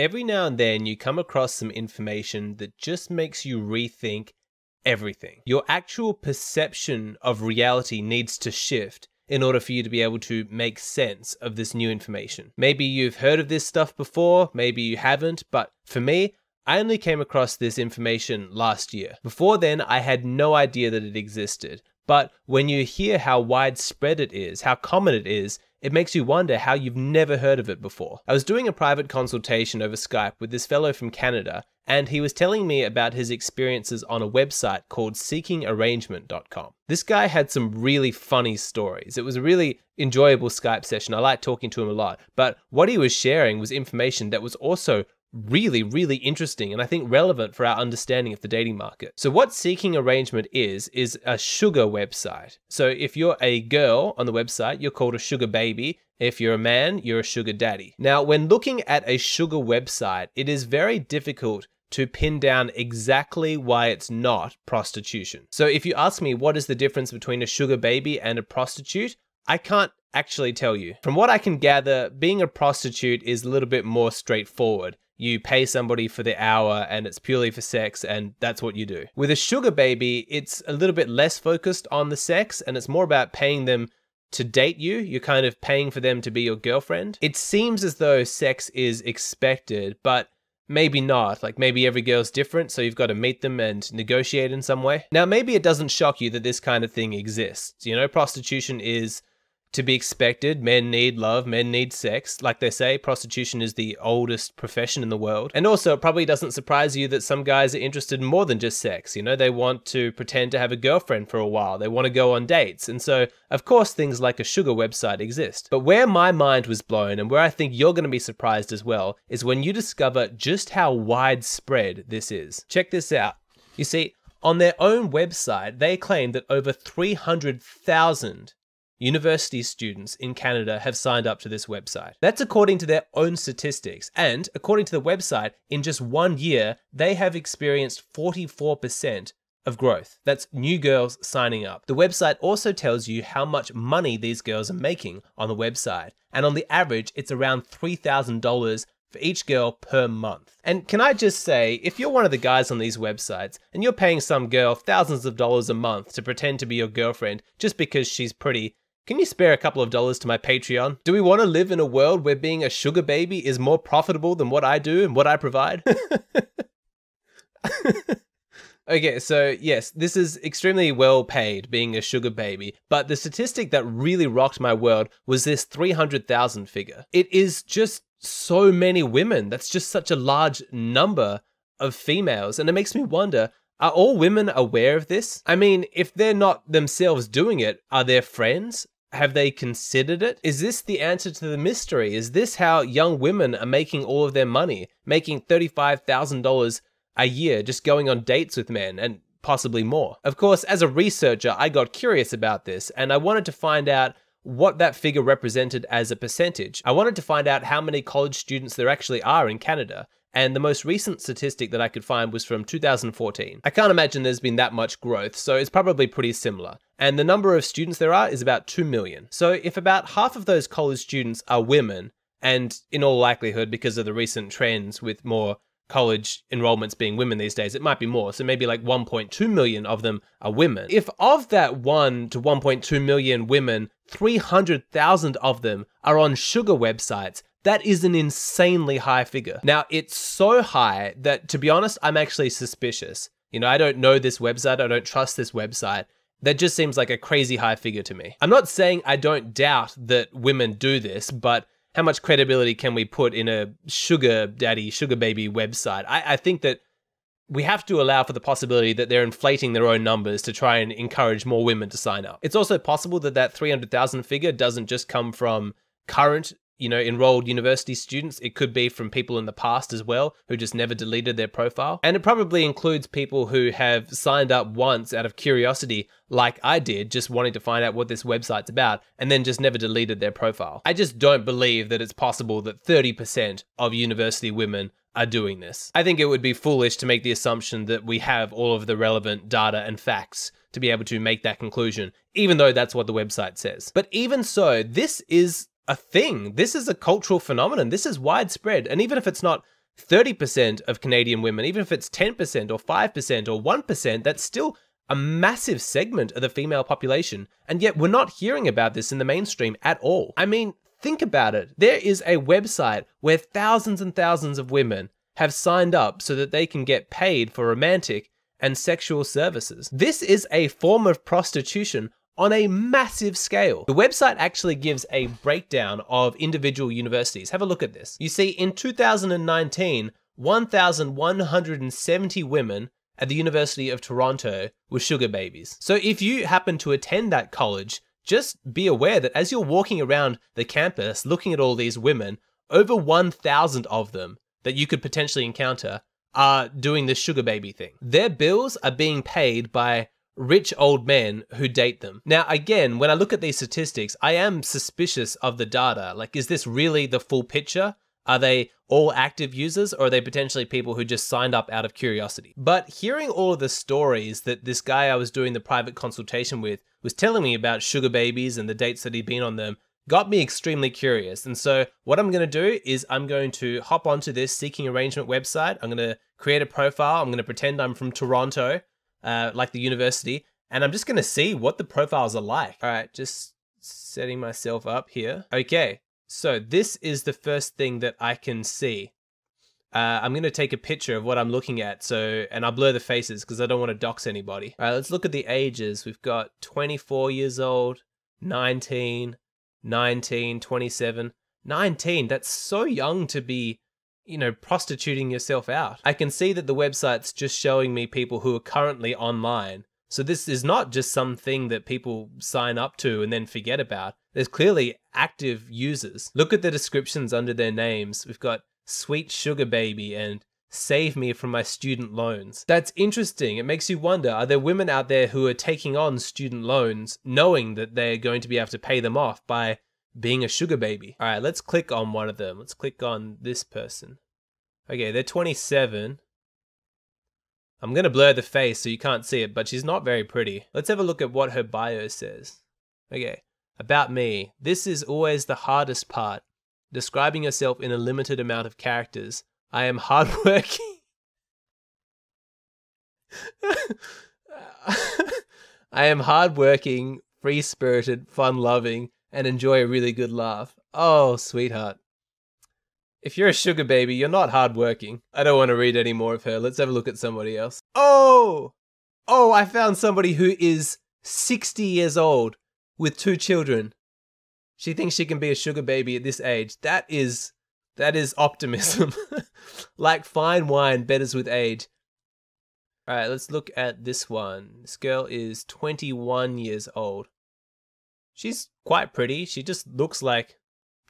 every now and then you come across some information that just makes you rethink everything. Your actual perception of reality needs to shift in order for you to be able to make sense of this new information. Maybe you've heard of this stuff before, maybe you haven't, but for me, I only came across this information last year. Before then, I had no idea that it existed. But when you hear how widespread it is, how common it is, it makes you wonder how you've never heard of it before. I was doing a private consultation over Skype with this fellow from Canada, and he was telling me about his experiences on a website called seekingarrangement.com. This guy had some really funny stories. It was a really enjoyable Skype session. I liked talking to him a lot, but what he was sharing was information that was also really, really interesting and I think relevant for our understanding of the dating market. So, what Seeking Arrangement is, is a sugar website. So, if you're a girl on the website, you're called a sugar baby. If you're a man, you're a sugar daddy. Now, when looking at a sugar website, it is very difficult to pin down exactly why it's not prostitution. So, if you ask me what is the difference between a sugar baby and a prostitute, I can't actually tell you. From what I can gather, being a prostitute is a little bit more straightforward you pay somebody for the hour and it's purely for sex and that's what you do. With a sugar baby, it's a little bit less focused on the sex and it's more about paying them to date you. You're kind of paying for them to be your girlfriend. It seems as though sex is expected, but maybe not. Like maybe every girl's different, so you've got to meet them and negotiate in some way. Now, maybe it doesn't shock you that this kind of thing exists. You know, prostitution is to be expected. Men need love, men need sex. Like they say, prostitution is the oldest profession in the world. And also, it probably doesn't surprise you that some guys are interested in more than just sex. You know, they want to pretend to have a girlfriend for a while, they want to go on dates. And so, of course, things like a sugar website exist. But where my mind was blown, and where I think you're going to be surprised as well, is when you discover just how widespread this is. Check this out. You see, on their own website, they claim that over 300,000 university students in Canada have signed up to this website. That's according to their own statistics. And according to the website, in just one year, they have experienced 44% of growth. That's new girls signing up. The website also tells you how much money these girls are making on the website. And on the average, it's around $3,000 for each girl per month. And can I just say, if you're one of the guys on these websites and you're paying some girl thousands of dollars a month to pretend to be your girlfriend just because she's pretty, can you spare a couple of dollars to my Patreon? Do we want to live in a world where being a sugar baby is more profitable than what I do and what I provide? okay, so yes, this is extremely well paid being a sugar baby, but the statistic that really rocked my world was this 300,000 figure. It is just so many women. That's just such a large number of females. And it makes me wonder are all women aware of this? I mean, if they're not themselves doing it, are their friends? Have they considered it? Is this the answer to the mystery? Is this how young women are making all of their money? Making $35,000 a year just going on dates with men and possibly more. Of course, as a researcher, I got curious about this and I wanted to find out what that figure represented as a percentage. I wanted to find out how many college students there actually are in Canada and the most recent statistic that I could find was from 2014. I can't imagine there's been that much growth, so it's probably pretty similar. And the number of students there are is about 2 million. So if about half of those college students are women, and in all likelihood, because of the recent trends with more college enrollments being women these days, it might be more. So maybe like 1.2 million of them are women. If of that 1 to 1.2 million women, 300,000 of them are on sugar websites, that is an insanely high figure. Now, it's so high that, to be honest, I'm actually suspicious. You know, I don't know this website, I don't trust this website. That just seems like a crazy high figure to me. I'm not saying I don't doubt that women do this, but how much credibility can we put in a sugar daddy, sugar baby website? I, I think that we have to allow for the possibility that they're inflating their own numbers to try and encourage more women to sign up. It's also possible that that 300,000 figure doesn't just come from current you know, enrolled university students. It could be from people in the past as well who just never deleted their profile. And it probably includes people who have signed up once out of curiosity, like I did, just wanting to find out what this website's about, and then just never deleted their profile. I just don't believe that it's possible that 30% of university women are doing this. I think it would be foolish to make the assumption that we have all of the relevant data and facts to be able to make that conclusion, even though that's what the website says. But even so, this is a thing. This is a cultural phenomenon. This is widespread. And even if it's not 30% of Canadian women, even if it's 10% or 5% or 1%, that's still a massive segment of the female population. And yet we're not hearing about this in the mainstream at all. I mean, think about it. There is a website where thousands and thousands of women have signed up so that they can get paid for romantic and sexual services. This is a form of prostitution on a massive scale. The website actually gives a breakdown of individual universities. Have a look at this. You see, in 2019, 1,170 women at the University of Toronto were sugar babies. So if you happen to attend that college, just be aware that as you're walking around the campus looking at all these women, over 1,000 of them that you could potentially encounter are doing the sugar baby thing. Their bills are being paid by rich old men who date them. Now, again, when I look at these statistics, I am suspicious of the data. Like, is this really the full picture? Are they all active users or are they potentially people who just signed up out of curiosity? But hearing all of the stories that this guy I was doing the private consultation with was telling me about sugar babies and the dates that he'd been on them got me extremely curious. And so what I'm going to do is I'm going to hop onto this seeking arrangement website. I'm going to create a profile. I'm going to pretend I'm from Toronto, uh, like the university, and I'm just to see what the profiles are like. All right, just setting myself up here. Okay, so this is the first thing that I can see. Uh, I'm to take a picture of what I'm looking at. So, and I'll blur the faces because I don't want to dox anybody. All right, let's look at the ages. We've got 24 years old, 19, 19, 27, 19. That's so young to be, you know, prostituting yourself out. I can see that the website's just showing me people who are currently online. So this is not just something that people sign up to and then forget about. There's clearly active users. Look at the descriptions under their names. We've got Sweet Sugar Baby and save me from my student loans. That's interesting. It makes you wonder are there women out there who are taking on student loans knowing that they're going to be able to pay them off by being a sugar baby? All right, let's click on one of them. Let's click on this person. Okay, they're 27. I'm going to blur the face so you can't see it, but she's not very pretty. Let's have a look at what her bio says. Okay, about me. This is always the hardest part. Describing yourself in a limited amount of characters I am hardworking. I am hardworking, free spirited, fun loving, and enjoy a really good laugh. Oh, sweetheart. If you're a sugar baby, you're not hardworking. I don't want to read any more of her. Let's have a look at somebody else. Oh! Oh, I found somebody who is 60 years old with two children. She thinks she can be a sugar baby at this age. That is that is optimism. like fine wine, betters with age. All right, let's look at this one. This girl is 21 years old. She's quite pretty. She just looks like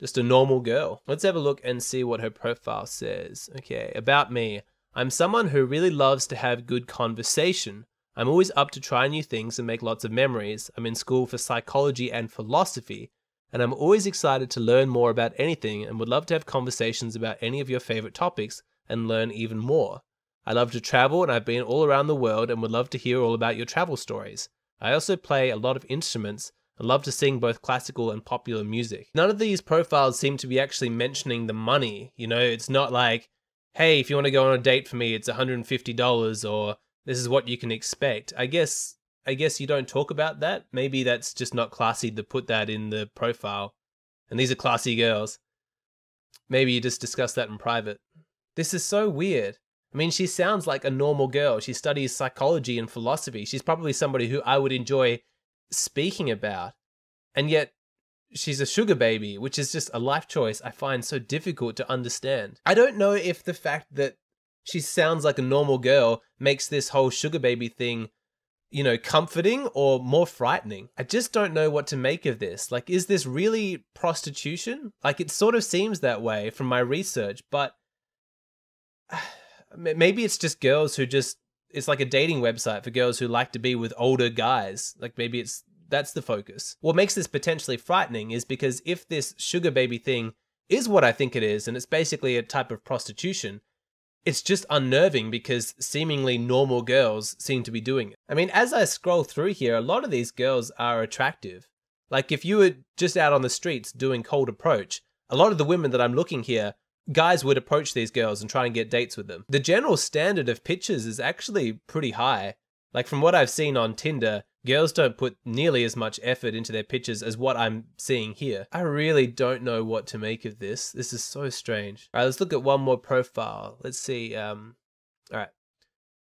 just a normal girl. Let's have a look and see what her profile says. Okay, about me. I'm someone who really loves to have good conversation. I'm always up to try new things and make lots of memories. I'm in school for psychology and philosophy, and I'm always excited to learn more about anything and would love to have conversations about any of your favorite topics and learn even more. I love to travel and I've been all around the world and would love to hear all about your travel stories. I also play a lot of instruments and love to sing both classical and popular music. None of these profiles seem to be actually mentioning the money. You know, it's not like, hey, if you want to go on a date for me, it's $150 or this is what you can expect. I guess I guess you don't talk about that. Maybe that's just not classy to put that in the profile. And these are classy girls. Maybe you just discuss that in private. This is so weird. I mean, she sounds like a normal girl. She studies psychology and philosophy. She's probably somebody who I would enjoy speaking about. And yet, she's a sugar baby, which is just a life choice I find so difficult to understand. I don't know if the fact that she sounds like a normal girl makes this whole sugar baby thing you know, comforting or more frightening. I just don't know what to make of this. Like, is this really prostitution? Like, it sort of seems that way from my research, but maybe it's just girls who just, it's like a dating website for girls who like to be with older guys. Like, maybe it's, that's the focus. What makes this potentially frightening is because if this sugar baby thing is what I think it is, and it's basically a type of prostitution, it's just unnerving because seemingly normal girls seem to be doing it. I mean, as I scroll through here, a lot of these girls are attractive. Like if you were just out on the streets doing cold approach, a lot of the women that I'm looking here guys would approach these girls and try and get dates with them. The general standard of pictures is actually pretty high. Like from what I've seen on Tinder, girls don't put nearly as much effort into their pictures as what I'm seeing here. I really don't know what to make of this. This is so strange. All right, let's look at one more profile. Let's see. Um, all right.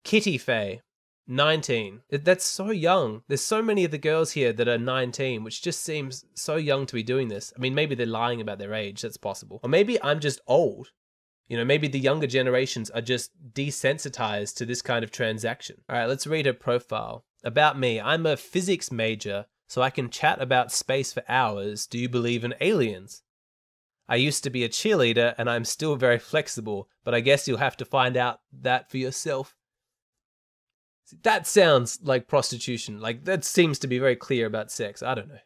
Kitty Faye. 19. That's so young. There's so many of the girls here that are 19, which just seems so young to be doing this. I mean, maybe they're lying about their age. That's possible. Or maybe I'm just old. You know, maybe the younger generations are just desensitized to this kind of transaction. All right, let's read her profile. About me, I'm a physics major, so I can chat about space for hours. Do you believe in aliens? I used to be a cheerleader and I'm still very flexible, but I guess you'll have to find out that for yourself. That sounds like prostitution. Like, that seems to be very clear about sex. I don't know.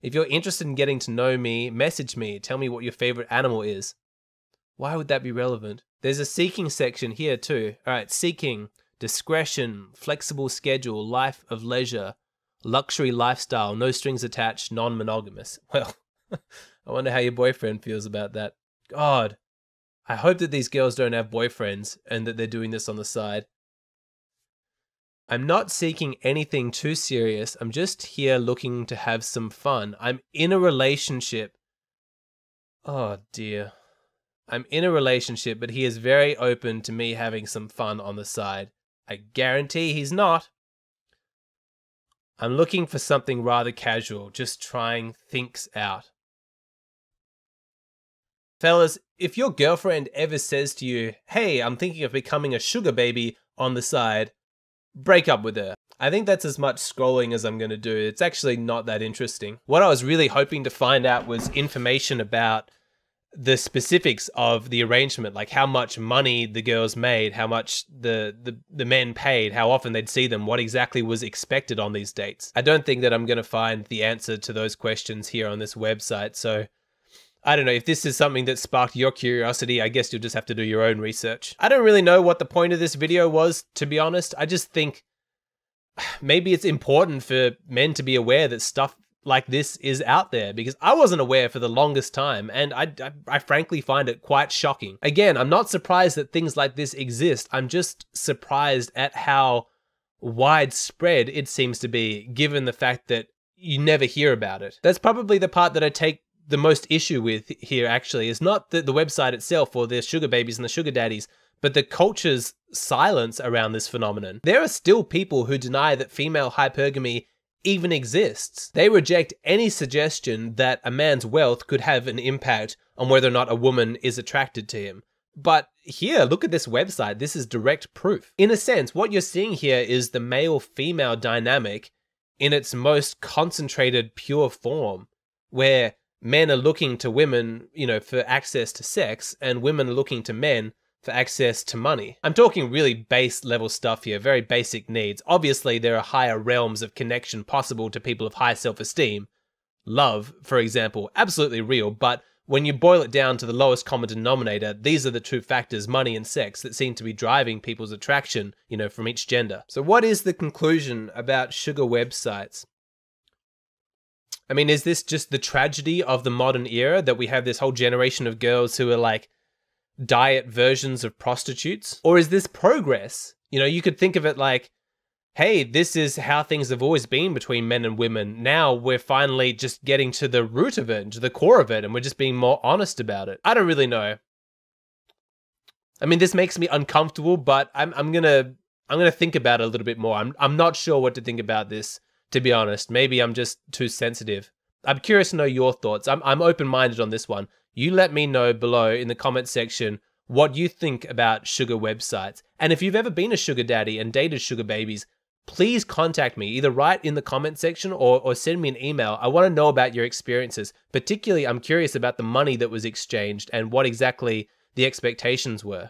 If you're interested in getting to know me, message me. Tell me what your favorite animal is. Why would that be relevant? There's a seeking section here too. All right, seeking, discretion, flexible schedule, life of leisure, luxury lifestyle, no strings attached, non monogamous. Well, I wonder how your boyfriend feels about that. God, I hope that these girls don't have boyfriends and that they're doing this on the side. I'm not seeking anything too serious. I'm just here looking to have some fun. I'm in a relationship. Oh dear. I'm in a relationship, but he is very open to me having some fun on the side. I guarantee he's not. I'm looking for something rather casual, just trying things out. Fellas, if your girlfriend ever says to you, hey, I'm thinking of becoming a sugar baby on the side, break up with her. I think that's as much scrolling as I'm going to do. It's actually not that interesting. What I was really hoping to find out was information about the specifics of the arrangement, like how much money the girls made, how much the, the, the men paid, how often they'd see them, what exactly was expected on these dates. I don't think that I'm going to find the answer to those questions here on this website. So I don't know if this is something that sparked your curiosity. I guess you'll just have to do your own research. I don't really know what the point of this video was, to be honest. I just think maybe it's important for men to be aware that stuff like this is out there because I wasn't aware for the longest time and I, I, I, frankly find it quite shocking. Again, I'm not surprised that things like this exist. I'm just surprised at how widespread it seems to be given the fact that you never hear about it. That's probably the part that I take the most issue with here actually is not the, the website itself or the sugar babies and the sugar daddies, but the culture's silence around this phenomenon. There are still people who deny that female hypergamy even exists. They reject any suggestion that a man's wealth could have an impact on whether or not a woman is attracted to him. But here, look at this website. This is direct proof. In a sense, what you're seeing here is the male female dynamic in its most concentrated, pure form, where men are looking to women, you know, for access to sex, and women are looking to men for access to money. I'm talking really base level stuff here, very basic needs. Obviously, there are higher realms of connection possible to people of high self esteem. Love, for example, absolutely real, but when you boil it down to the lowest common denominator, these are the two factors, money and sex, that seem to be driving people's attraction, you know, from each gender. So, what is the conclusion about sugar websites? I mean, is this just the tragedy of the modern era that we have this whole generation of girls who are like diet versions of prostitutes? Or is this progress? You know, you could think of it like, hey, this is how things have always been between men and women. Now we're finally just getting to the root of it and to the core of it, and we're just being more honest about it. I don't really know. I mean, this makes me uncomfortable, but I'm I'm gonna I'm gonna think about it a little bit more. I'm I'm not sure what to think about this to be honest. Maybe I'm just too sensitive. I'm curious to know your thoughts. I'm, I'm open minded on this one. You let me know below in the comment section what you think about sugar websites. And if you've ever been a sugar daddy and dated sugar babies, please contact me. Either write in the comment section or, or send me an email. I want to know about your experiences. Particularly, I'm curious about the money that was exchanged and what exactly the expectations were.